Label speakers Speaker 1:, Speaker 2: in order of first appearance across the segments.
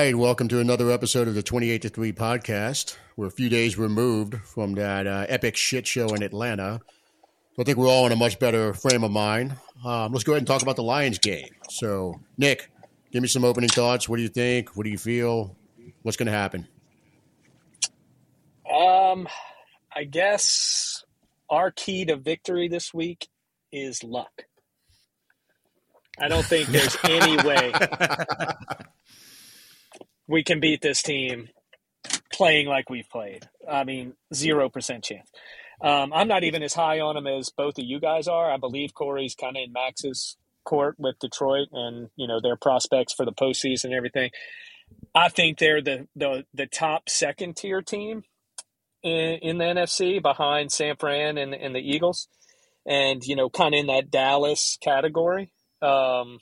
Speaker 1: Right, welcome to another episode of the 28 to 3 podcast. We're a few days removed from that uh, epic shit show in Atlanta. So I think we're all in a much better frame of mind. Um, let's go ahead and talk about the Lions game. So, Nick, give me some opening thoughts. What do you think? What do you feel? What's going to happen?
Speaker 2: Um, I guess our key to victory this week is luck. I don't think there's any way we can beat this team playing like we've played. I mean, 0% chance. Um, I'm not even as high on them as both of you guys are. I believe Corey's kind of in Max's court with Detroit and, you know, their prospects for the postseason and everything. I think they're the, the, the top second tier team in, in the NFC behind San Fran and, and the Eagles. And, you know, kind of in that Dallas category. Um,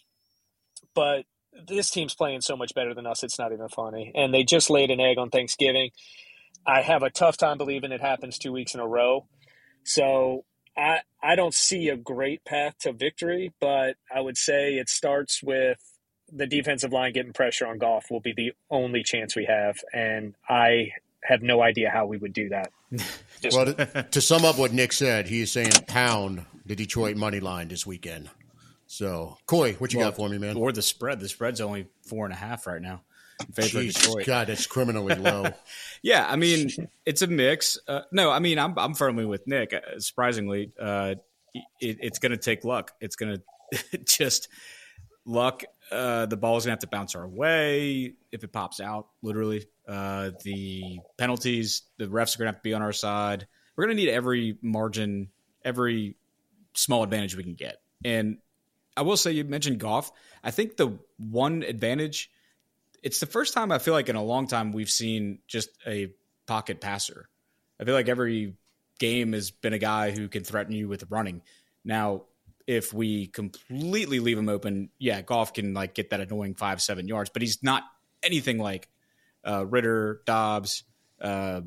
Speaker 2: but this team's playing so much better than us, it's not even funny. And they just laid an egg on Thanksgiving. I have a tough time believing it happens two weeks in a row. So I I don't see a great path to victory, but I would say it starts with the defensive line getting pressure on Goff will be the only chance we have, and I have no idea how we would do that.
Speaker 1: Just, well, to, to, sum up what Nick said, he's saying pound the Detroit money line this weekend. So, Coy, what you well, got for me, man?
Speaker 3: Or the spread. The spread's only four and a half right now.
Speaker 1: In favor Jesus, Detroit. God, that's criminally low.
Speaker 3: yeah, I mean, it's a mix. Uh, no, I mean, I'm I'm firmly with Nick. Uh, surprisingly, uh, it, it's going to take luck. It's going to just luck. Uh, the ball's going to have to bounce our way if it pops out. Literally, uh, the penalties. The refs are going to have to be on our side. We're going to need every margin, every small advantage we can get. And I will say you mentioned Goff. I think the one advantage, it's the first time I feel like in a long time we've seen just a pocket passer. I feel like every game has been a guy who can threaten you with running. Now, if we completely leave him open, yeah, Goff can like get that annoying five, seven yards, but he's not anything like uh, Ridder, Dobbs, uh,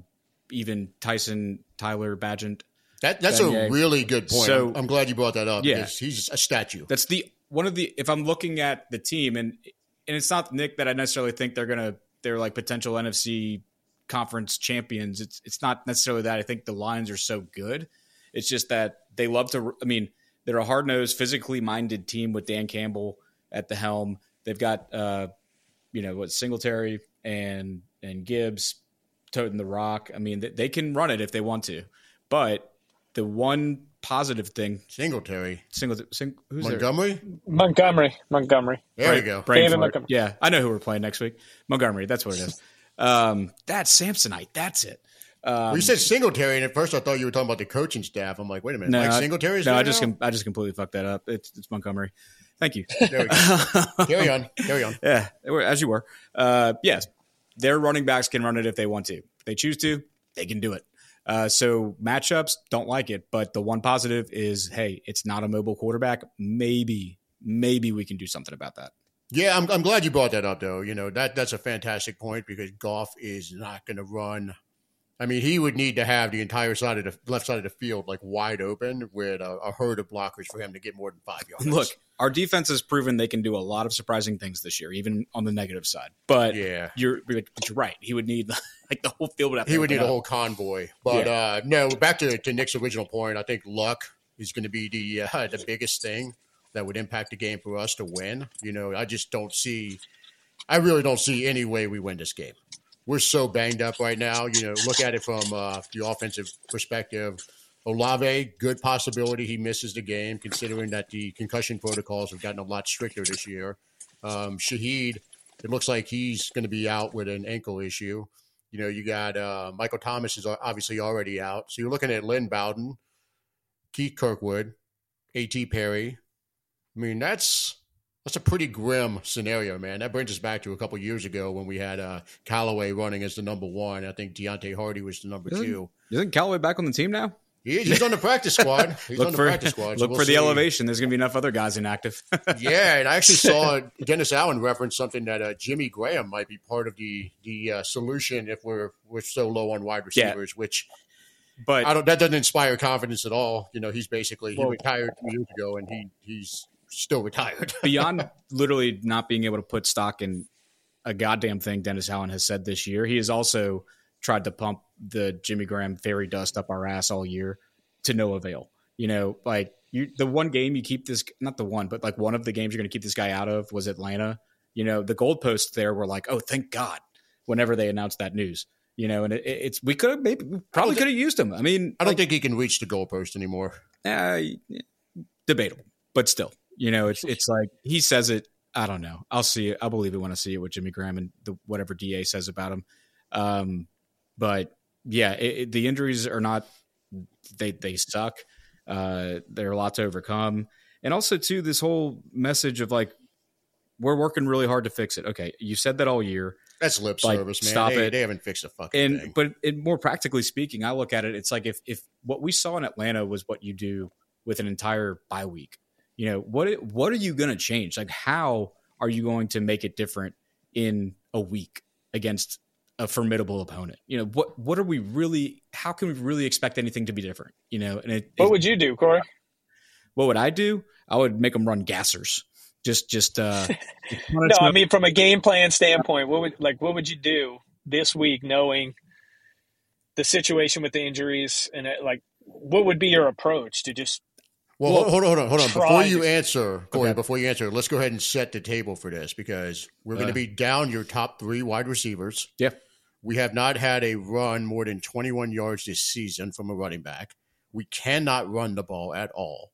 Speaker 3: even Tyson, Tyler Bagent.
Speaker 1: That that's a really good point. So, I'm, I'm, glad you brought that up. Yeah, he's a statue.
Speaker 3: That's the one of the. If I'm looking at the team, and and it's not Nick that I necessarily think they're gonna they're like potential NFC conference champions. It's it's not necessarily that I think the Lions are so good. It's just that they love to. I mean, they're a hard nosed, physically minded team with Dan Campbell at the helm. They've got uh, you know what Singletary and and Gibbs toting the rock. I mean, they, they can run it if they want to, but the one positive thing.
Speaker 1: Singletary.
Speaker 3: Singletary. Sing,
Speaker 1: who's Montgomery?
Speaker 2: There? Montgomery. Montgomery.
Speaker 1: There you go.
Speaker 3: David Montgomery. Yeah, I know who we're playing next week. Montgomery. That's what it is. Um, that's Samsonite. That's it.
Speaker 1: Um, well, you said Singletary, and at first I thought you were talking about the coaching staff. I'm like, wait a minute, no, like Singletary?
Speaker 3: No, I just com- I just completely fucked that up. It's, it's Montgomery. Thank you.
Speaker 1: There we go. Carry on. Carry on.
Speaker 3: Yeah, as you were. Uh, yes, their running backs can run it if they want to. If they choose to, they can do it. Uh, so matchups don't like it, but the one positive is, hey, it's not a mobile quarterback. Maybe, maybe we can do something about that.
Speaker 1: Yeah, I'm, I'm glad you brought that up, though. You know that that's a fantastic point because Goff is not going to run I mean, he would need to have the entire side of the left side of the field like wide open with a, a herd of blockers for him to get more than five yards.
Speaker 3: Look, our defense has proven they can do a lot of surprising things this year, even on the negative side. But yeah, you're, you're right. He would need like the whole field would have.
Speaker 1: He would need up. a whole convoy. But yeah. uh, no, back to, to Nick's original point. I think luck is going to be the uh, the biggest thing that would impact the game for us to win. You know, I just don't see. I really don't see any way we win this game we're so banged up right now. You know, look at it from uh, the offensive perspective. Olave, good possibility he misses the game, considering that the concussion protocols have gotten a lot stricter this year. Um, Shaheed, it looks like he's going to be out with an ankle issue. You know, you got uh, Michael Thomas is obviously already out. So you're looking at Lynn Bowden, Keith Kirkwood, A.T. Perry. I mean, that's that's a pretty grim scenario, man. That brings us back to a couple years ago when we had uh, Callaway running as the number one. I think Deonte Harty was the number
Speaker 3: isn't,
Speaker 1: two.
Speaker 3: Isn't Callaway back on the team now?
Speaker 1: He, he's on the practice squad. He's
Speaker 3: look
Speaker 1: on the
Speaker 3: for,
Speaker 1: practice squad.
Speaker 3: So look we'll for the elevation. There's going to be enough other guys inactive.
Speaker 1: yeah, and I actually saw Dennis Allen reference something that uh, Jimmy Graham might be part of the the uh, solution if we're we're so low on wide receivers, yeah. which but I don't that doesn't inspire confidence at all. You know, he's basically well, he retired two years ago, and he he's still retired.
Speaker 3: Beyond literally not being able to put stock in a goddamn thing Dennis Allen has said this year. He has also tried to pump the Jimmy Graham fairy dust up our ass all year to no avail. You know, like you, the one game you keep this, not the one, but like one of the games you're going to keep this guy out of was Atlanta. You know, the goalposts there were like, oh, thank God, whenever they announced that news. You know, and it, it's we could have maybe probably could have used him. I mean,
Speaker 1: I don't like, think he can reach the goalpost anymore.
Speaker 3: Uh, debatable, but still, you know, it's it's like he says it. I don't know. I'll see it. I'll believe it when I see it with Jimmy Graham and the, whatever Da says about him. Um, but yeah, it, it, the injuries are not they they suck. Uh, they're a lot to overcome, and also too this whole message of like we're working really hard to fix it. Okay, you said that all year.
Speaker 1: That's lip like, service, man. Stop they, it. They haven't fixed a fucking
Speaker 3: and,
Speaker 1: thing.
Speaker 3: But it, more practically speaking, I look at it. It's like if if what we saw in Atlanta was what you do with an entire bye week. You know what? What are you going to change? Like, how are you going to make it different in a week against a formidable opponent? You know what? What are we really? How can we really expect anything to be different? You know, and it,
Speaker 2: what it, would you do, Corey?
Speaker 3: What would I do? I would make them run gassers just just uh
Speaker 2: no i mean from a game plan standpoint what would like what would you do this week knowing the situation with the injuries and it, like what would be your approach to just
Speaker 1: well, well hold on hold on hold on. Before you answer Corey, okay. before you answer let's go ahead and set the table for this because we're going to uh, be down your top three wide receivers.
Speaker 3: Yeah
Speaker 1: we have not had a run more than 21 yards this season from a running back. We cannot run the ball at all.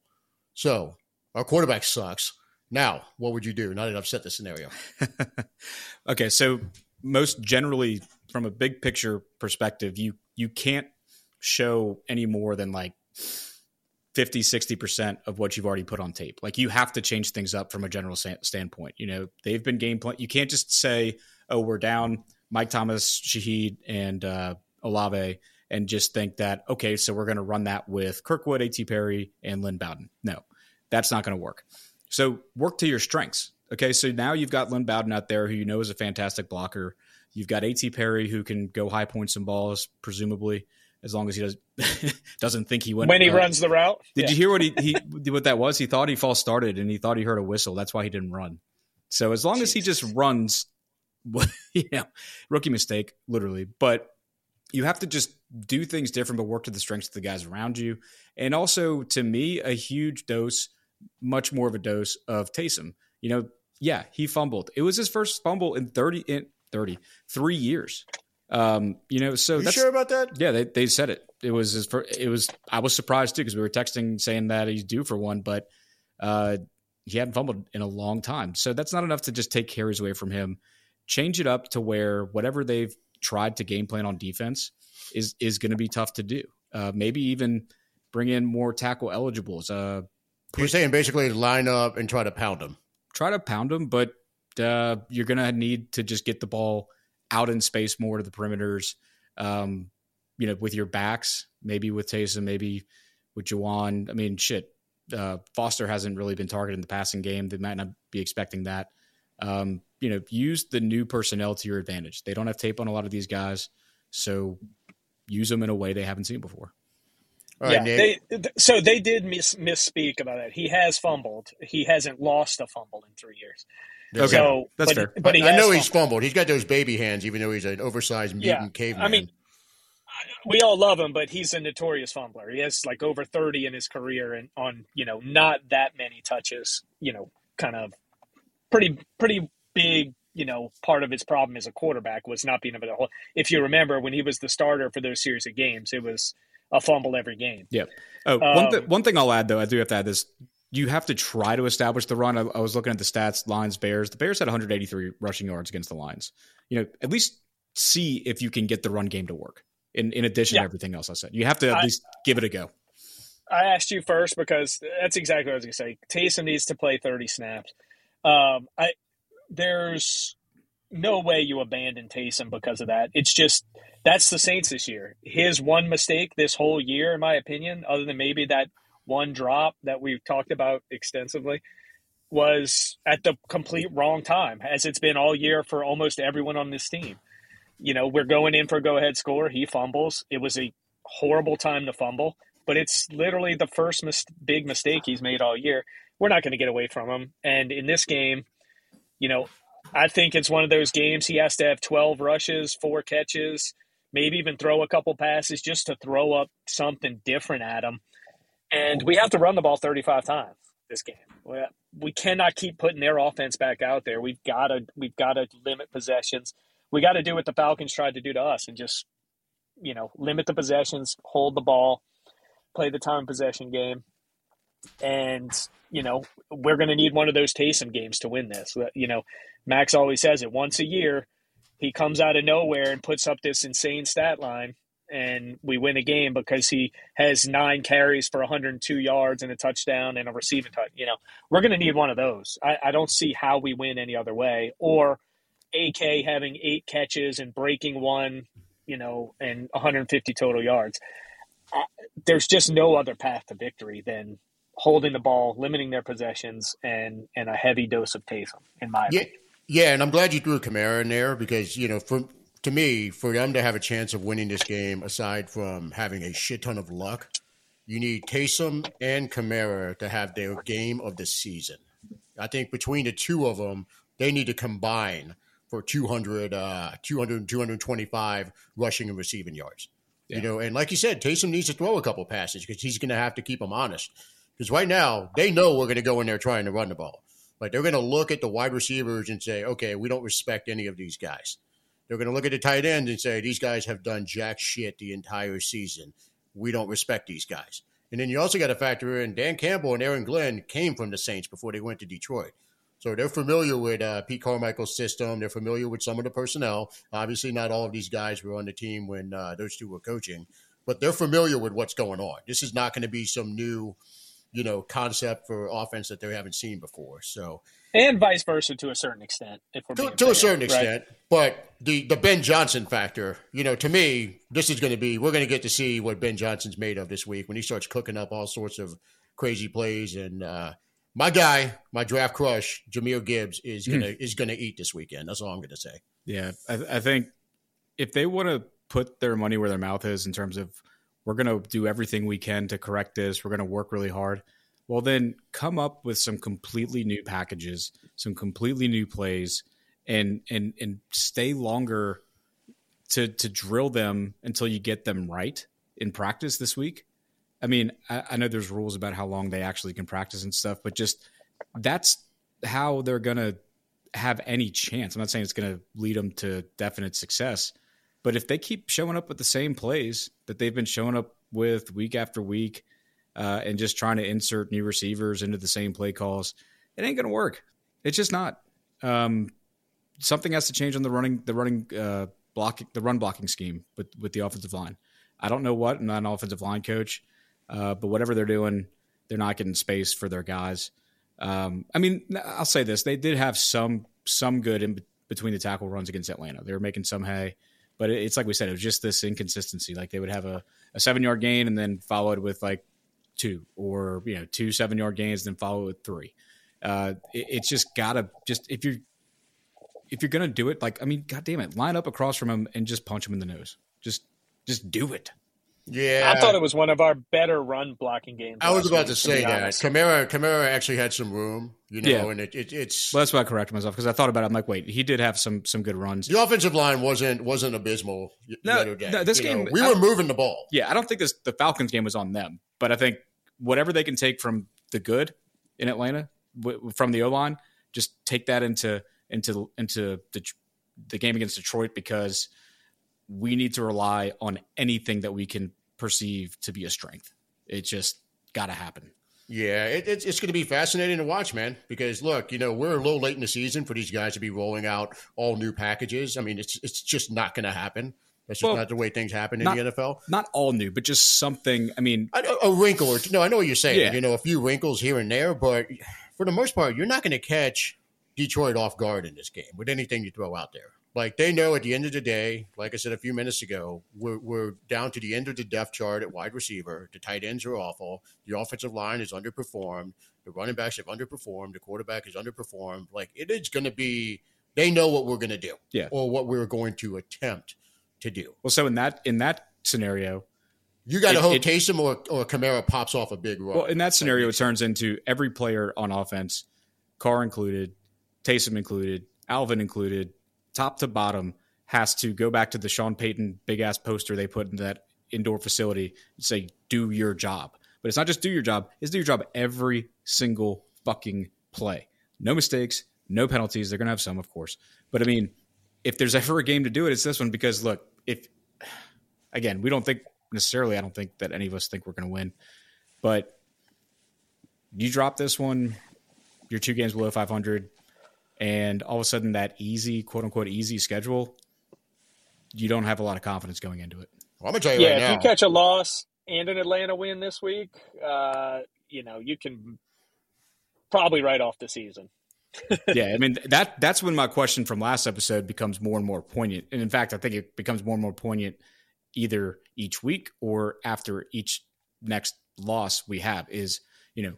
Speaker 1: So our quarterback sucks. Now, what would you do? That I've set the scenario.
Speaker 3: okay, so most generally, from a big picture perspective, you you can't show any more than like 50 60% of what you've already put on tape. Like you have to change things up from a general standpoint you know? They've been game plan you can't just say oh we're down mike thomas shaheed and uh, olave and just think that okay so we're going to run that with kirkwood A.T. Perry and lynn bowden. No that's not going to work. So work to your strengths. Okay, so now you've got Lynn Bowden out there who you know is a fantastic blocker. You've got At Perry who can go high points and balls, presumably, as long as he does doesn't think he went
Speaker 2: when he uh, runs the route.
Speaker 3: Did yeah. you hear what he, he what that was? He thought he false started and he thought he heard a whistle. That's why he didn't run. So as long Jesus. as he just runs, you know, rookie mistake, literally. But you have to just do things different, but work to the strengths of the guys around you. And also, to me, a huge dose much more of a dose of Taysom. You know, yeah, he fumbled. It was his first fumble in 30 in 30 three years. Um, you know, so
Speaker 1: you that's sure about that?
Speaker 3: Yeah, they, they said it. It was his first, it was I was surprised too because we were texting saying that he's due for one, but uh, he hadn't fumbled in a long time. So that's not enough to just take carries away from him. Change it up to where whatever they've tried to game plan on defense is is going to be tough to do. Uh, maybe even bring in more tackle eligibles. Uh,
Speaker 1: you're saying basically line up and try to pound them.
Speaker 3: Try to pound them, but uh, you're going to need to just get the ball out in space more to the perimeters. Um, you know, with your backs, maybe with Taysom, maybe with Jauan. I mean, shit. Uh, Foster hasn't really been targeted in the passing game. They might not be expecting that. Um, you know, use the new personnel to your advantage. They don't have tape on a lot of these guys, so use them in a way they haven't seen before
Speaker 2: yeah, they, so they did miss, misspeak about that. He has fumbled. He hasn't lost a fumble in three years.
Speaker 3: Okay, so, that's but, fair.
Speaker 1: But I, I know fumbled. he's fumbled. He's got those baby hands, even though he's an oversized mutant yeah. caveman.
Speaker 2: I mean, we all love him, but he's a notorious fumbler. He has like over thirty in his career, and on you know not that many touches. You know, kind of pretty pretty big. You know, part of his problem as a quarterback was not being able to hold. If you remember, when he was the starter for those series of games, it was a fumble every game.
Speaker 3: Yep. Oh, um, one, th- one thing I'll add though, I do have to add this. You have to try to establish the run. I, I was looking at the stats, Lions, Bears. The Bears had 183 rushing yards against the Lions. You know, at least see if you can get the run game to work. In in addition yeah. to everything else I said, you have to at I, least give it a go.
Speaker 2: I asked you first because that's exactly what I was going to say. Taysom needs to play 30 snaps. Um, I there's no way you abandon Taysom because of that. It's just that's the Saints this year. His one mistake this whole year, in my opinion, other than maybe that one drop that we've talked about extensively, was at the complete wrong time, as it's been all year for almost everyone on this team. You know, we're going in for a go ahead score. He fumbles. It was a horrible time to fumble, but it's literally the first mis- big mistake he's made all year. We're not going to get away from him. And in this game, you know, I think it's one of those games he has to have 12 rushes, four catches, maybe even throw a couple passes just to throw up something different at him. And we have to run the ball 35 times this game. We cannot keep putting their offense back out there. We've got to we've got to limit possessions. We got to do what the Falcons tried to do to us and just you know limit the possessions, hold the ball, play the time possession game, and you know we're going to need one of those Taysom games to win this. You know, Max always says it once a year. He comes out of nowhere and puts up this insane stat line, and we win a game because he has nine carries for 102 yards and a touchdown and a receiving touch. You know, we're going to need one of those. I, I don't see how we win any other way. Or AK having eight catches and breaking one, you know, and 150 total yards. Uh, there's just no other path to victory than holding the ball, limiting their possessions, and and a heavy dose of Taysom, in my
Speaker 1: yeah,
Speaker 2: opinion.
Speaker 1: Yeah, and I'm glad you threw Kamara in there because you know, for to me, for them to have a chance of winning this game, aside from having a shit ton of luck, you need Taysom and Kamara to have their game of the season. I think between the two of them, they need to combine for 200, uh, 200 225 rushing and receiving yards. Yeah. You know, and like you said, Taysom needs to throw a couple passes because he's going to have to keep them honest. Because right now, they know we're going to go in there trying to run the ball. Like they're going to look at the wide receivers and say, okay, we don't respect any of these guys. They're going to look at the tight end and say, these guys have done jack shit the entire season. We don't respect these guys. And then you also got to factor in Dan Campbell and Aaron Glenn came from the Saints before they went to Detroit. So they're familiar with uh, Pete Carmichael's system. They're familiar with some of the personnel. Obviously, not all of these guys were on the team when uh, those two were coaching, but they're familiar with what's going on. This is not going to be some new you know concept for offense that they haven't seen before. So
Speaker 2: and vice versa to a certain extent. If we're
Speaker 1: to, to a certain extent, but the the Ben Johnson factor, you know, to me, this is going to be we're going to get to see what Ben Johnson's made of this week when he starts cooking up all sorts of crazy plays and. uh my guy, my draft crush, Jahmyr Gibbs, is hmm. gonna mm. is gonna eat this weekend. That's all I'm gonna say.
Speaker 3: Yeah, I, I think if they want to put their money where their mouth is in terms of we're going to do everything we can to correct this. We're going to work really hard. Well, then come up with some completely new packages, some completely new plays, and and and stay longer to to drill them until you get them right in practice this week. I mean, I, I know there's rules about how long they actually can practice and stuff, but just that's how they're to have any chance. I'm not saying it's to lead them to definite success, but if they keep showing up with the same plays that they've been showing up with week after week, uh, and just trying to insert new receivers into the same play calls, it ain't going to work. It's just not. Um, something has to change on the running, the running uh, the run blocking scheme with with the offensive line. I don't know what. I'm not an offensive line coach, uh, but whatever they're doing, they're not getting space for their guys. Um, I mean, I'll say this: they did have some some good in between the tackle runs against Atlanta. They were making some hay. But it's like we said, it was just this inconsistency. Like they would have a, a seven yard gain and then followed with like two or you know two seven yard gains, then follow it with three. Uh, it, it's just gotta just if you're if you're gonna do it, like I mean, god damn it, line up across from him and just punch him in the nose. Just just do it.
Speaker 1: Yeah,
Speaker 2: I thought it was one of our better run blocking games.
Speaker 1: I was about to say to that. Kamara, Kamara actually had some room, you know, yeah. and it, it, it's.
Speaker 3: Well, that's why I corrected myself because I thought about it. I'm like, wait, he did have some some good runs.
Speaker 1: The offensive line wasn't wasn't abysmal.
Speaker 3: No, no this you game
Speaker 1: know, we were moving the ball.
Speaker 3: Yeah, I don't think this the Falcons game was on them, but I think whatever they can take from the good in Atlanta from the O line, just take that into into into the the game against Detroit because we need to rely on anything that we can perceive to be a strength. It just got to happen.
Speaker 1: Yeah, it, it's, it's going to be fascinating to watch, man. Because look, you know, we're a little late in the season for these guys to be rolling out all new packages. I mean, it's it's just not going to happen. That's just well, not the way things happen in
Speaker 3: not,
Speaker 1: the NFL.
Speaker 3: Not all new, but just something. I mean,
Speaker 1: a, a wrinkle or two. No, I know what you're saying. Yeah. You know, a few wrinkles here and there, but for the most part, you're not going to catch Detroit off guard in this game with anything you throw out there. Like they know at the end of the day, like I said a few minutes ago, we're, we're down to the end of the depth chart at wide receiver. The tight ends are awful. The offensive line is underperformed. The running backs have underperformed. The quarterback is underperformed. Like it is going to be, they know what we're going to do,
Speaker 3: yeah,
Speaker 1: or what we're going to attempt to do.
Speaker 3: Well, so in that in that scenario,
Speaker 1: you got to hope it, Taysom or or Kamara pops off a big run.
Speaker 3: Well, in that scenario, it turns into every player on offense, Carr included, Taysom included, Alvin included, top to bottom, has to go back to the Sean Payton big ass poster they put in that indoor facility and say, do your job. But it's not just do your job, it's do your job every single fucking play. No mistakes, no penalties. They're going to have some, of course. But I mean, if there's ever a game to do it, it's this one because look, if again, we don't think necessarily, I don't think that any of us think we're going to win, but you drop this one, you're two games below 500, and all of a sudden that easy, quote unquote, easy schedule, you don't have a lot of confidence going into it.
Speaker 1: Well, I'm gonna tell you
Speaker 2: yeah,
Speaker 1: right
Speaker 2: if
Speaker 1: now.
Speaker 2: you catch a loss and an Atlanta win this week, uh, you know you can probably write off the season.
Speaker 3: Yeah, I mean that that's when my question from last episode becomes more and more poignant. And in fact, I think it becomes more and more poignant either each week or after each next loss we have is, you know,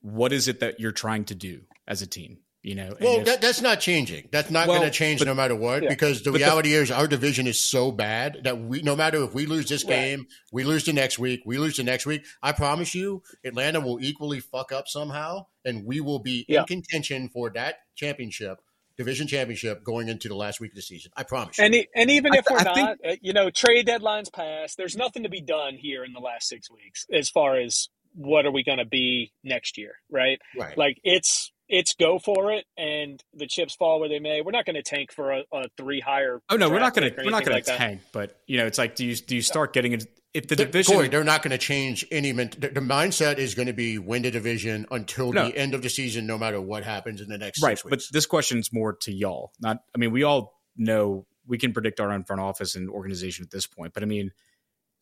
Speaker 3: what is it that you're trying to do as a team? You know,
Speaker 1: well,
Speaker 3: if-
Speaker 1: that, that's not changing. That's not
Speaker 3: Well,
Speaker 1: going to change
Speaker 3: but-
Speaker 1: no matter what,
Speaker 2: Yeah.
Speaker 1: because the
Speaker 3: But the-
Speaker 1: reality is our division is so bad that we, no matter if we lose this
Speaker 2: Right.
Speaker 1: game, we lose the next week, we lose the next week. I promise you, Atlanta will equally fuck up somehow, and we will be
Speaker 2: Yeah.
Speaker 1: in contention for that championship, division championship, going into the last week of the season. I promise you.
Speaker 2: And e- and even if
Speaker 3: th-
Speaker 2: we're
Speaker 3: I
Speaker 2: not, uh, you know, trade deadlines pass. There's nothing to be done here in the last six weeks as far as what are we going to be next year, right?
Speaker 1: right.
Speaker 2: Like it's it's go for it, and the chips fall where they may. We're not going to tank for a, a three higher.
Speaker 3: Oh no, we're not going to we're not going
Speaker 2: like
Speaker 3: to
Speaker 2: that.
Speaker 3: tank, but you know, it's like do you do you start getting it if the
Speaker 1: Th-
Speaker 3: division
Speaker 1: Corey, they're not going to change any. The, the mindset is going to be win the division until
Speaker 3: No.
Speaker 1: the end of the season, no matter what happens in the next
Speaker 3: right,
Speaker 1: six
Speaker 3: but
Speaker 1: weeks.
Speaker 3: this question's more to y'all. Not I mean, we all know we can predict our own front office and organization at this point, but I mean,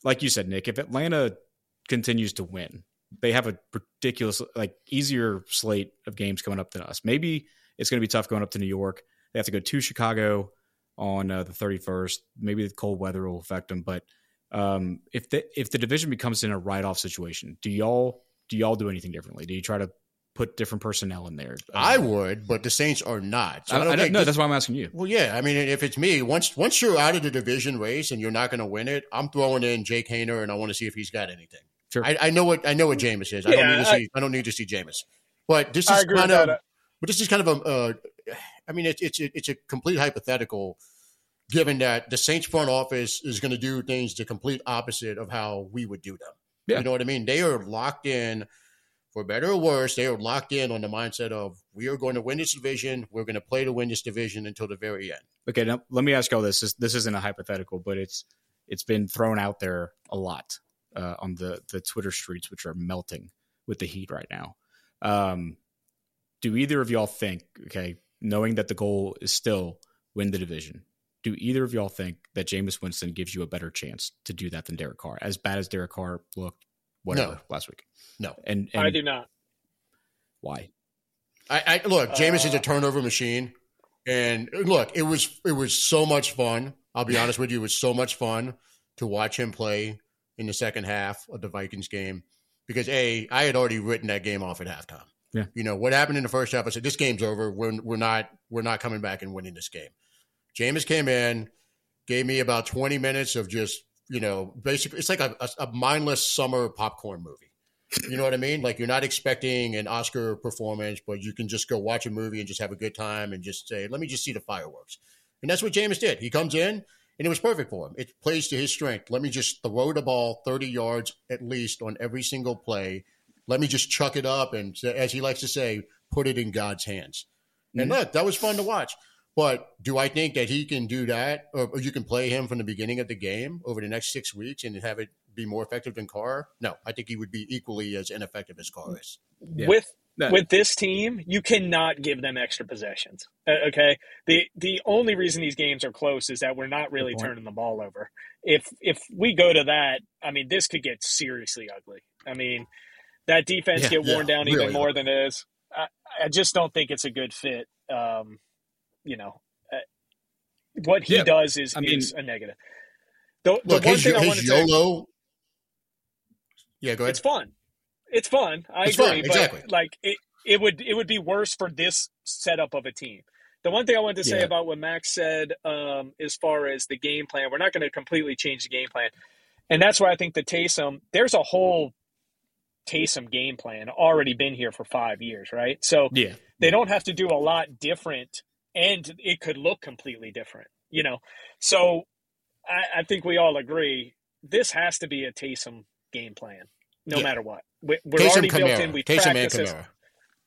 Speaker 3: like you said, Nick, if Atlanta continues to win, they have a ridiculous like easier slate of games coming up than us. Maybe it's going to be tough going up to New York. They have to go to Chicago on uh, the 31st. Maybe the cold weather will affect them, but um, if the if the division becomes in a write off situation, do y'all do y'all do anything differently? Do you try to put different personnel in there?
Speaker 1: I
Speaker 3: Um,
Speaker 1: would, but the Saints are not. So
Speaker 3: I,
Speaker 1: I,
Speaker 3: I
Speaker 1: don't
Speaker 3: don't know.
Speaker 1: this-
Speaker 3: That's why I'm asking you.
Speaker 1: well, yeah. I mean, if it's me, once once you're out of the division race and you're not going to win it, I'm throwing in Jake Haener, and I want to see if he's got anything.
Speaker 3: Sure.
Speaker 1: I, I know what I know what Jameis is. I don't need to
Speaker 2: I-
Speaker 1: see. I don't need to see Jameis. But this is kind of.
Speaker 2: that.
Speaker 1: But this is kind of a. Uh, I mean, it's it's it's a complete hypothetical, given that the Saints front office is going to do things the complete opposite of how we would do them.
Speaker 3: Yeah.
Speaker 1: You know what I mean? They are locked in, for better or worse. They are locked in on the mindset of we are going to win this division. We're going to play to win this division until the very end.
Speaker 3: Okay, now let me ask y'all this. This, this isn't a hypothetical, but it's it's been thrown out there a lot uh, on the the Twitter streets, which are melting with the heat right now. Um, do either of y'all think, okay, knowing that the goal is still win the division, do either of y'all think that Jameis Winston gives you a better chance to do that than Derek Carr? As bad as Derek Carr looked, whatever
Speaker 1: No.
Speaker 3: last week.
Speaker 1: No.
Speaker 3: and, and
Speaker 2: I do not.
Speaker 3: why?
Speaker 1: I, I look, Jameis is a
Speaker 2: Uh,
Speaker 1: turnover machine, and look, it was it was so much fun. I'll be honest with you, it was so much fun to watch him play in the second half of the Vikings game because a I had already written that game off at halftime.
Speaker 3: Yeah.
Speaker 1: you know what happened in the first half. I said this game's over. We're we're not we're not coming back and winning this game. Jameis came in, gave me about twenty minutes of just you know basically it's like a, a, a mindless summer popcorn movie. You know what I mean? Like you're not expecting an Oscar performance, but you can just go watch a movie and just have a good time and just say, "Let me just see the fireworks." And that's what Jameis did. He comes in and it was perfect for him. It plays to his strength. Let me just throw the ball 30 yards at least on every single play. Let me just chuck it up and, as he likes to say, put it in God's hands. And
Speaker 3: Mhm.
Speaker 1: look, that was fun to watch. But do I think that he can do that, or, or you can play him from the beginning of the game over the next six weeks and have it be more effective than Carr? No, I think he would be equally as ineffective as Carr is.
Speaker 3: Yeah.
Speaker 2: With
Speaker 3: No.
Speaker 2: with this team, you cannot give them extra possessions. Uh, Okay, the the only reason these games are close is that we're not really turning the ball over. If if we go to that, I mean, this could get seriously ugly. I mean, that defense
Speaker 3: Yeah,
Speaker 2: get worn
Speaker 1: yeah,
Speaker 2: down
Speaker 1: really
Speaker 2: even more than it is. I, I just don't think it's a good fit. Um, you know, uh, what he
Speaker 3: Yeah,
Speaker 2: does is
Speaker 3: I mean-
Speaker 2: is a negative. The, the
Speaker 1: Look,
Speaker 2: one
Speaker 1: his,
Speaker 2: thing I want to say,
Speaker 1: Yeah, go ahead.
Speaker 2: it's fun. It's fun. I
Speaker 1: It's
Speaker 2: agree,
Speaker 1: fun,
Speaker 2: but
Speaker 1: exactly.
Speaker 2: like it, it would it would be worse for this setup of a team. The one thing I wanted to say
Speaker 3: Yeah.
Speaker 2: about what Max said, um, as far as the game plan, we're not going to completely change the game plan, and that's why I think the Taysom. There's a whole Taysom game plan already been here for five years, right? So
Speaker 3: Yeah,
Speaker 2: they don't have to do a lot different and it could look completely different. You know, so I, I think we all agree this has to be a Taysom game plan, no
Speaker 1: Yeah.
Speaker 2: matter what. We, we're
Speaker 1: Taysom
Speaker 2: already built in. We
Speaker 1: Taysom
Speaker 2: practice this.
Speaker 1: Kamara.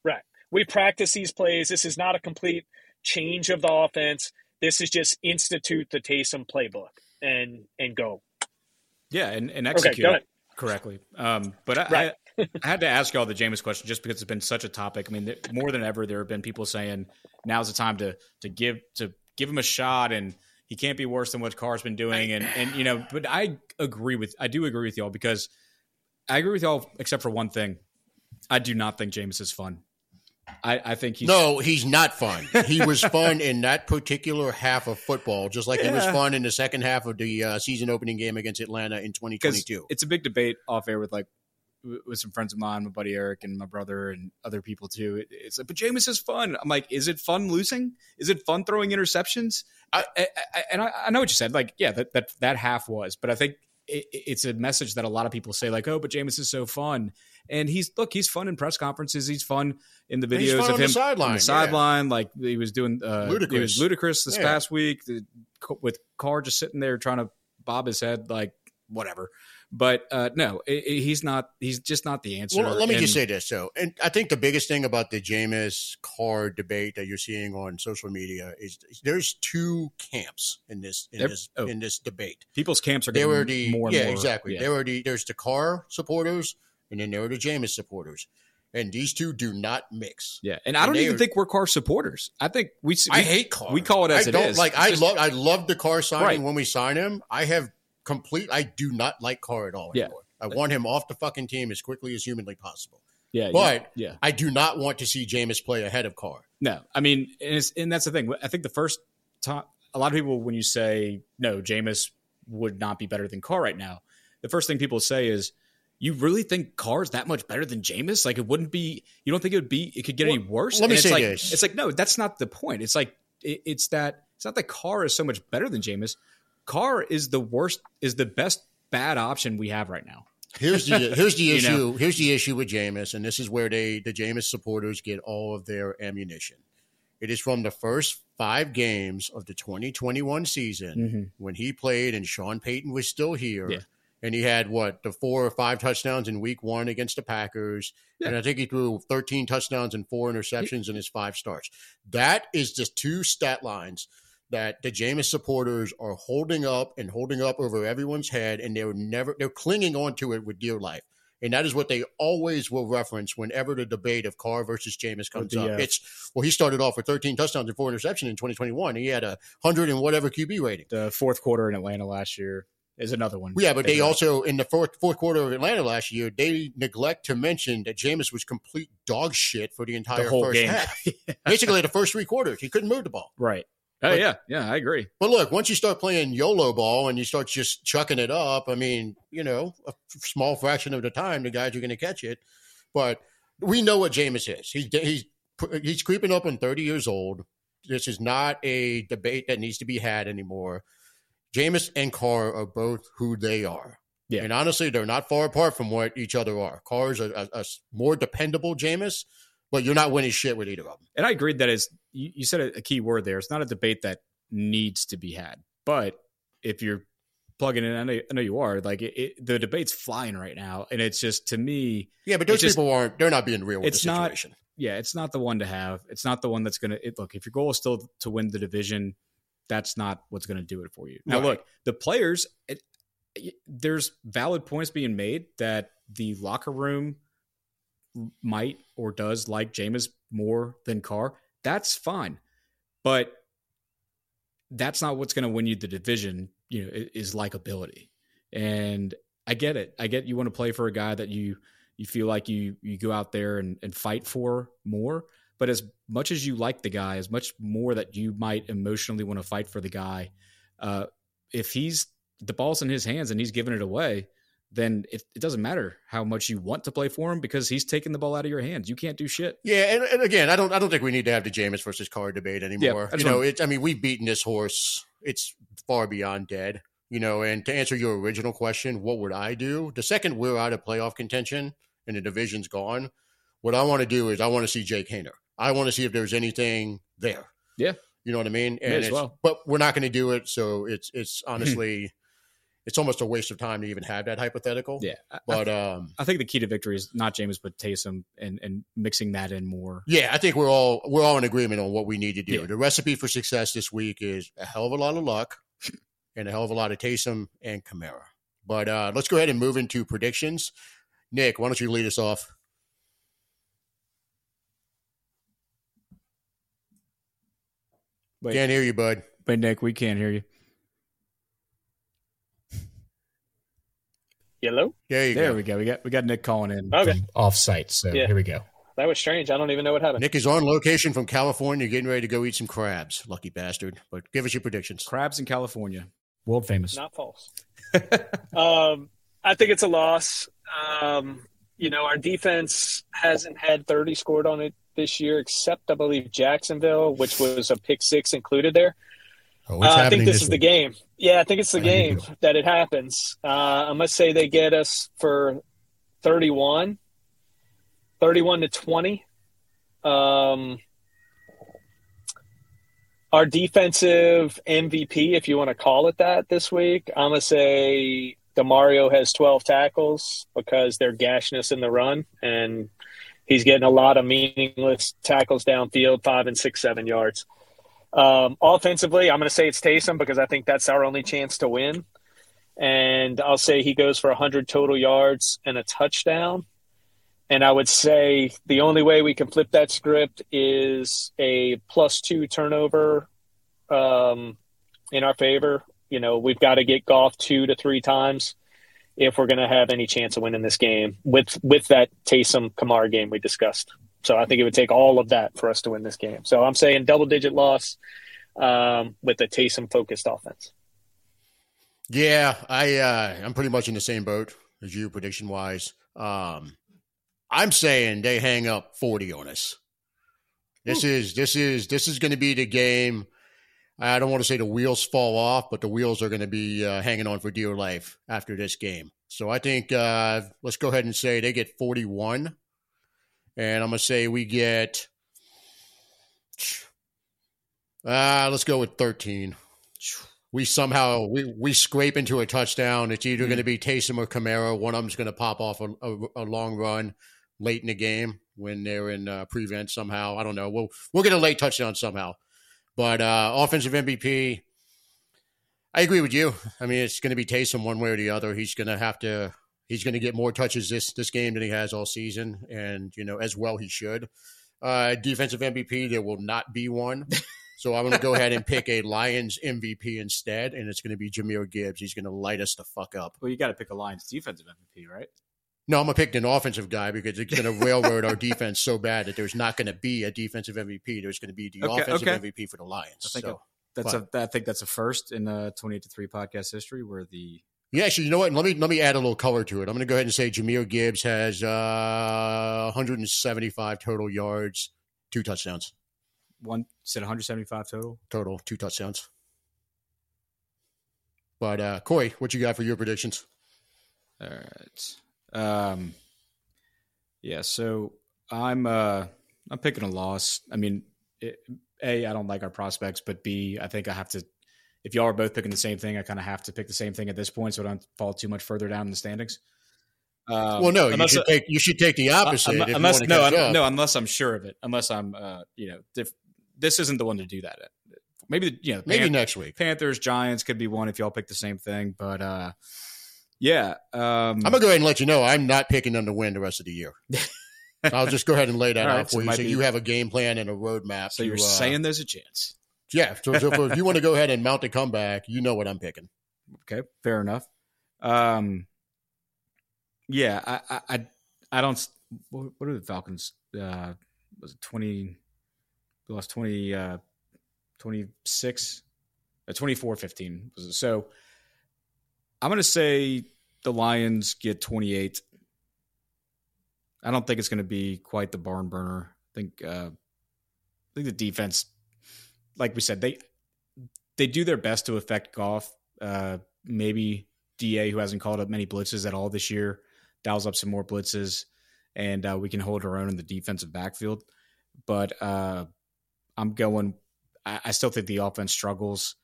Speaker 2: Right. We practice these plays. This is not a complete change of the offense. This is just institute the Taysom playbook and and go.
Speaker 3: Yeah, and, and execute
Speaker 2: go
Speaker 3: it correctly. Um, but I,
Speaker 2: Right.
Speaker 3: I, I had to ask y'all the Jameis question just because it's been such a topic. I mean, th- more than ever, there have been people saying now's the time to to give to give him a shot, and he can't be worse than what Carr's been doing. And and you know, but I agree with I do agree with y'all because I agree with y'all except for one thing. I do not think Jameis is fun. I, I think he's
Speaker 1: No, he's not fun. He was fun in that particular half of football, just like he was fun in the second half of the uh, season opening game against Atlanta in 2022.
Speaker 3: it's a big debate off air with like with some friends of mine, my buddy Eric and my brother and other people too. It, it's like, but Jameis is fun. I'm like, is it fun losing? Is it fun throwing interceptions? I, I, I, and I, I know what you said. Like, yeah, that that that half was, but I think it, it's a message that a lot of people say, like, oh, but Jameis is so fun. And he's look, he's fun in press conferences. He's fun in the
Speaker 1: He's
Speaker 3: videos
Speaker 1: fun
Speaker 3: of him
Speaker 1: sideline,
Speaker 3: on the sideline. Like he was doing, uh, he was
Speaker 1: Ludicrous.
Speaker 3: ludicrous this
Speaker 1: Yeah.
Speaker 3: past week the, with Carr just sitting there trying to bob his head, like whatever. But uh, no, i i- he's not. He's just not the answer.
Speaker 1: Well, let me
Speaker 3: And-
Speaker 1: just say this. So, and I think the biggest thing about the Jameis Carr debate that you're seeing on social media is there's two camps in this in this
Speaker 3: oh.
Speaker 1: in this debate.
Speaker 3: people's camps are
Speaker 1: There
Speaker 3: getting
Speaker 1: were the
Speaker 3: more and
Speaker 1: yeah,
Speaker 3: more.
Speaker 1: exactly.
Speaker 3: yeah.
Speaker 1: There were the there's the Carr supporters, and then there are the Jameis supporters, and these two do not mix.
Speaker 3: Yeah, and I don't
Speaker 1: they
Speaker 3: even
Speaker 1: are-
Speaker 3: think we're Carr supporters. I think we. we
Speaker 1: I hate Carr.
Speaker 3: We call it as
Speaker 1: I
Speaker 3: it
Speaker 1: don't
Speaker 3: is.
Speaker 1: like.
Speaker 3: It's
Speaker 1: I
Speaker 3: just-
Speaker 1: love. I love the Carr signing
Speaker 3: Right.
Speaker 1: when we sign him. I have complete. I do not like Carr at all
Speaker 3: Yeah.
Speaker 1: anymore. I want him off the fucking team as quickly as humanly possible.
Speaker 3: Yeah,
Speaker 1: But
Speaker 3: yeah,
Speaker 1: I do not want to see Jameis play ahead of Carr.
Speaker 3: no. I mean, and, it's, and that's the thing. I think the first time, a lot of people when you say no, Jameis would not be better than Carr right now. The first thing people say is, "You really think Carr's that much better than Jameis? Like it wouldn't be? You don't think it would be? It could get any worse?"
Speaker 1: let me
Speaker 3: And it's
Speaker 1: say
Speaker 3: like,
Speaker 1: this.
Speaker 3: It's like no, that's not the point. It's like it, it's that it's not that Carr is so much better than Jameis. Carr is the worst, is the best bad option we have right now.
Speaker 1: Here's the here's the
Speaker 3: You
Speaker 1: issue.
Speaker 3: know?
Speaker 1: Here's the issue with Jameis, and this is where they the Jameis supporters get all of their ammunition. It is from the first five games of the 2021 season
Speaker 3: Mhm.
Speaker 1: when he played and Sean Payton was still here.
Speaker 3: Yeah.
Speaker 1: And he had what the four or five touchdowns in week one against the Packers.
Speaker 3: Yeah.
Speaker 1: And I think he threw 13 touchdowns and four interceptions in his five starts. That is just two stat lines that the Jameis supporters are holding up and holding up over everyone's head, and they're never they're clinging on to it with dear life. And that is what they always will reference whenever the debate of Carr versus Jameis comes up.
Speaker 3: uh,
Speaker 1: It's well, he started off with 13 touchdowns and four interceptions in 2021. He had a hundred and whatever QB rating.
Speaker 3: The fourth quarter in Atlanta last year is another one.
Speaker 1: Yeah, but they
Speaker 3: up.
Speaker 1: also in the fourth fourth quarter of Atlanta last year, they neglect to mention that Jameis was complete dog shit for the entire
Speaker 3: the whole
Speaker 1: first
Speaker 3: game.
Speaker 1: half. Basically, the first three quarters, he couldn't move the ball.
Speaker 3: right. Oh
Speaker 1: But-
Speaker 3: yeah, yeah, I agree.
Speaker 1: But look, once you start playing YOLO ball and you start just chucking it up, I mean, you know, a small fraction of the time the guys are going to catch it. But we know what Jameis is. He's he's he's creeping up on thirty years old. This is not a debate that needs to be had anymore. Jameis and Carr are both who they are.
Speaker 3: Yeah.
Speaker 1: And honestly, they're not far apart from what each other are. Carr's a more dependable Jameis, but you're not winning shit with either of them.
Speaker 3: And I agreed that is you, you said a, a key word there. It's not a debate that needs to be had, but if you're plugging in, I know, I know you are. Like it, it, the debate's flying right now, and it's just to me,
Speaker 1: Yeah, but those
Speaker 3: just-
Speaker 1: people aren't. They're not being real with
Speaker 3: It's
Speaker 1: the
Speaker 3: not- yeah, it's not the one to have. It's not the one that's gonna it, look. If your goal is still to win the division, that's not what's going to do it for you. Now,
Speaker 1: Right.
Speaker 3: look, the players. It, there's valid points being made that the locker room might or does like Jameis more than Carr. That's fine, but that's not what's going to win you the division. You know, is likability, and I get it. I get you want to play for a guy that you you feel like you you go out there and, and fight for more. But as much as you like the guy, as much more that you might emotionally want to fight for the guy, uh, if he's the ball's in his hands and he's giving it away, then it, it doesn't matter how much you want to play for him because he's taking the ball out of your hands. You can't do shit.
Speaker 1: Yeah, and, and again, I don't I don't think we need to have the Jameis versus Carr debate anymore.
Speaker 3: I
Speaker 1: you know, it's I mean, we've beaten this horse. It's far beyond dead. You know, and to answer your original question, what would I do? The second we're out of playoff contention and the division's gone, what I want to do is I want to see Jake Haener. I want to see if there's anything there.
Speaker 3: Yeah.
Speaker 1: You know what I mean?
Speaker 3: As well.
Speaker 1: But we're not going to do it, so it's it's hmm. honestly, it's almost a waste of time to even have that hypothetical.
Speaker 3: Yeah, I,
Speaker 1: But um,
Speaker 3: I think the key to victory is not Jameis but Taysom and and mixing that in more.
Speaker 1: yeah, I think we're all we're all in agreement on what we need to do.
Speaker 3: Yeah.
Speaker 1: The recipe for success this week is a hell of a lot of luck and a hell of a lot of Taysom and Kamara. But uh, let's go ahead and move into predictions. Nick, why don't you lead us off?
Speaker 3: Wait,
Speaker 1: Can't hear you, bud.
Speaker 3: But Nick, we can't hear you.
Speaker 2: Yellow?
Speaker 1: There you
Speaker 3: There
Speaker 1: go.
Speaker 3: we go. We got we got Nick calling in.
Speaker 2: Okay.
Speaker 4: off site. So
Speaker 2: Yeah.
Speaker 4: here we go.
Speaker 2: That was strange. I don't even know what happened.
Speaker 1: Nick is on location from California, getting ready to go eat some crabs. Lucky bastard. But give us your predictions.
Speaker 3: Crabs in California.
Speaker 4: World famous.
Speaker 2: Not false. um, I think it's a loss. Um, you know, our defense hasn't had 30 scored on it this year, except I believe Jacksonville, which was a pick six included there.
Speaker 1: Oh,
Speaker 2: Uh, I think
Speaker 1: happening
Speaker 2: this, is the game. Yeah, I think it's the game that it happens. Uh, I must say they get us for 31, 31 to 20. Um, our defensive MVP, if you want to call it that this week, I'm going to say Demario has 12 tackles because they're gashness in the run, and he's getting a lot of meaningless tackles downfield, five and six, seven yards. Um, offensively, I'm going to say it's Taysom because I think that's our only chance to win. And I'll say he goes for 100 total yards and a touchdown. And I would say the only way we can flip that script is a plus two turnover um, in our favor. You know, we've got to get Goff two to three times if we're going to have any chance of winning this game with with that Taysom Kamar game we discussed. So I think it would take all of that for us to win this game. So I'm saying double digit loss um, with a Taysom focused offense.
Speaker 1: Yeah, I uh, I'm pretty much in the same boat as you, prediction wise. Um, I'm saying they hang up 40 on us. This is this is this is going to be the game. I don't want to say the wheels fall off, but the wheels are going to be uh, hanging on for dear life after this game. So I think uh, let's go ahead and say they get 41, and I'm going to say we get. Uh, let's go with 13 we somehow we, we scrape into a touchdown. It's either going to be Taysom or Kamara. One of them's going to pop off a, a, a long run late in the game when they're in uh, prevent somehow. I don't know. We'll we'll get a late touchdown somehow. But uh, offensive MVP, I agree with you. I mean, it's going to be Taysom one way or the other. He's going to have to. He's going to get more touches this this game than he has all season, and you know as well he should. Uh, defensive MVP, there will not be one. So I'm going to go ahead and pick a Lions MVP instead, and it's going to be Jahmyr Gibbs. He's going to light us the fuck up.
Speaker 3: Well, you got to pick a Lions defensive MVP, right?
Speaker 1: No, I'm going to pick an offensive guy because it's going to railroad our defense so bad that there's not going to be a defensive MVP. There's going to be the
Speaker 3: Okay,
Speaker 1: offensive
Speaker 3: okay.
Speaker 1: MVP for the Lions.
Speaker 3: I think
Speaker 1: So,
Speaker 3: That's a I think that's a first in uh, 28 to three podcast history where the
Speaker 1: yeah, actually, you know what? Let me let me add a little color to it. I'm going to go ahead and say Jahmyr Gibbs has uh, 175 total yards, two touchdowns
Speaker 3: one said 175 total.
Speaker 1: total, two touchdowns. But uh, Corey, what you got for your predictions?
Speaker 3: All right. Um, yeah. So I'm uh I'm picking a loss. I mean, it, a I don't like our prospects, but b I think I have to. If y'all are both picking the same thing, I kind of have to pick the same thing at this point, so I don't fall too much further down in the standings. Um,
Speaker 1: well, no, you
Speaker 3: unless-
Speaker 1: should take you should take the opposite. If you
Speaker 3: unless
Speaker 1: wanna
Speaker 3: no,
Speaker 1: catch
Speaker 3: un- no, unless I'm sure of it. Unless I'm, uh, you know, if, this isn't the one to do that. At. Maybe you know,
Speaker 1: maybe
Speaker 3: Pan-
Speaker 1: next week.
Speaker 3: Panthers, Giants could be one if y'all pick the same thing. But uh, yeah, um,
Speaker 1: I'm gonna go ahead and let you know I'm not picking them to win the rest of the year. I'll just go ahead and lay that
Speaker 3: All right,
Speaker 1: out
Speaker 3: so
Speaker 1: for
Speaker 3: it
Speaker 1: you. So
Speaker 3: be-
Speaker 1: you have a game plan and a roadmap.
Speaker 3: so
Speaker 1: to,
Speaker 3: you're
Speaker 1: uh,
Speaker 3: saying there's a chance.
Speaker 1: Yeah. So, so if you want to go ahead and mount the comeback, you know what I'm picking.
Speaker 3: Okay, fair enough. Um, yeah, I, I, I, don't. What are the Falcons? Uh, was it twenty? We lost 20, uh, 26, uh, 24 15. Was it? So I'm going to say the Lions get 28. I don't think it's going to be quite the barn burner. I think, uh, I think the defense, like we said, they they do their best to affect Goff. Uh, maybe Da, who hasn't called up many blitzes at all this year, dials up some more blitzes, and uh, we can hold our own in the defensive backfield. But uh, I'm going. I, I still think the offense struggles,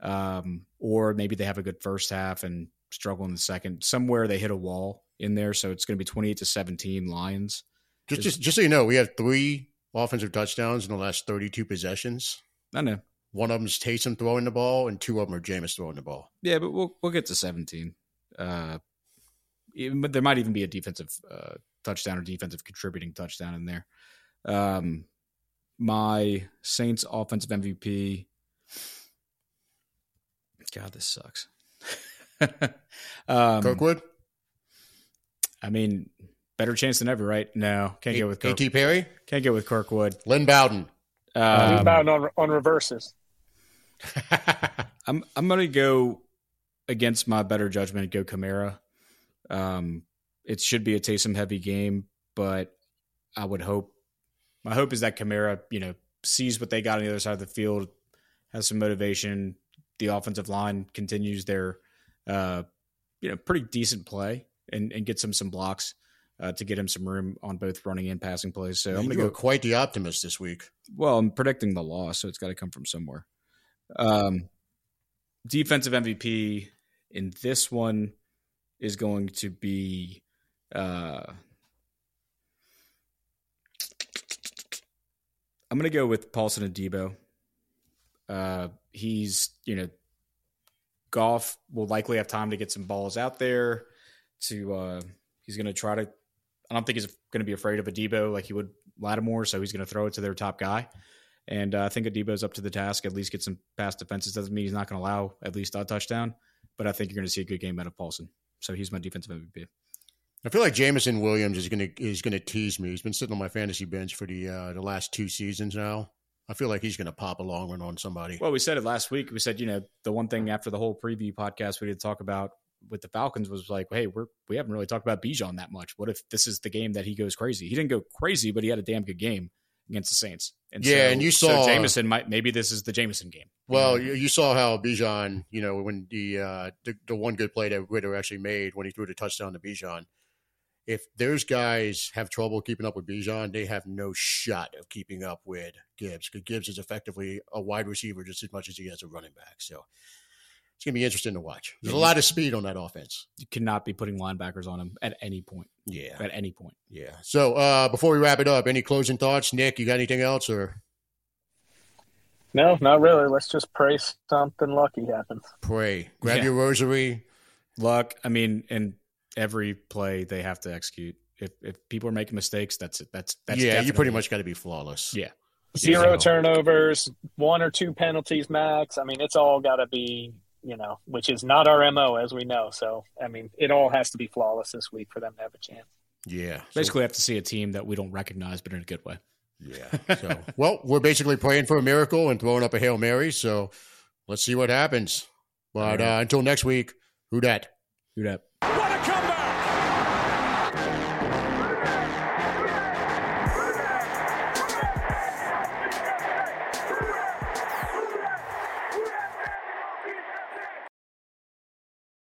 Speaker 3: um, or maybe they have a good first half and struggle in the second. Somewhere they hit a wall in there, so it's going to be twenty eight to seventeen Lions.
Speaker 1: Just, just, just so you know, we have three offensive touchdowns in the last 32 possessions.
Speaker 3: I know.
Speaker 1: One of them is Taysom throwing the ball, and two of them are Jameis throwing the ball.
Speaker 3: Yeah, but we'll we'll get to 17. Uh, even, but there might even be a defensive uh, touchdown or defensive contributing touchdown in there. Um, my Saints offensive MVP. God, this sucks.
Speaker 1: um, Kirkwood.
Speaker 3: I mean, better chance than ever, right? No, can't a- go with
Speaker 1: Kirk- A.T. Perry.
Speaker 3: Can't go with Kirkwood.
Speaker 1: Lynn Bowden.
Speaker 2: Um, Bowden on on reverses.
Speaker 3: I'm I'm gonna go against my better judgment. Go Kamara. Um, it should be a Taysom heavy game, but I would hope. My hope is that Kamara, you know, sees what they got on the other side of the field, has some motivation. The offensive line continues their, uh, you know, pretty decent play and and gets him some blocks. Uh, to get him some room on both running and passing plays. So Man, I'm going to go
Speaker 1: quite the optimist this week.
Speaker 3: Well, I'm predicting the loss, so it's got to come from somewhere. Um, defensive MVP in this one is going to be. Uh, I'm going to go with Paulson Adebo. Uh, he's, you know, Goff will likely have time to get some balls out there. To uh, he's going to try to. I don't think he's going to be afraid of Adebo like he would Lattimore, so he's going to throw it to their top guy. And uh, I think Adebo's up to the task. At least get some pass defenses. Doesn't mean he's not going to allow at least a touchdown, but I think you're going to see a good game out of Paulson. So he's my defensive MVP.
Speaker 1: I feel like Jameson Williams is going to is going to tease me. He's been sitting on my fantasy bench for the uh, the last two seasons now. I feel like he's going to pop a long run on somebody.
Speaker 3: Well, we said it last week. We said you know the one thing after the whole preview podcast we did talk about with the Falcons was like, hey, we're we haven't really talked about Bijan that much. What if this is the game that he goes crazy? He didn't go crazy, but he had a damn good game against the Saints.
Speaker 1: And yeah, so, and you saw
Speaker 3: so Jameson might maybe this is the Jameson game.
Speaker 1: Well, you, you saw how Bijan, you know, when the, uh, the the one good play that Ridder actually made when he threw the touchdown to Bijan. If those guys have trouble keeping up with Bijan, they have no shot of keeping up with Gibbs. Because Gibbs is effectively a wide receiver just as much as he is a running back. So it's going to be interesting to watch. There's yeah, a lot of speed on that offense.
Speaker 3: You cannot be putting linebackers on him at any point.
Speaker 1: Yeah.
Speaker 3: At any point.
Speaker 1: Yeah. So uh, before we wrap it up, any closing thoughts? Nick, you got anything else or?
Speaker 2: No, not really. Let's just pray something lucky happens.
Speaker 1: Pray. Grab yeah. your rosary.
Speaker 3: Luck. I mean, in every play they have to execute. If if people are making mistakes, that's it. That's that's
Speaker 1: yeah. You pretty much got to be flawless.
Speaker 3: Yeah.
Speaker 2: Zero turnovers, one or two penalties max. I mean, it's all got to be you know, which is not our MO as we know. So, I mean, it all has to be flawless this week for them to have a chance.
Speaker 1: Yeah.
Speaker 3: Basically, so, have to see a team that we don't recognize, but in a good way.
Speaker 1: Yeah. So, well, we're basically praying for a miracle and throwing up a Hail Mary. So let's see what happens. But uh, until next week, who dat?
Speaker 3: Who dat? What a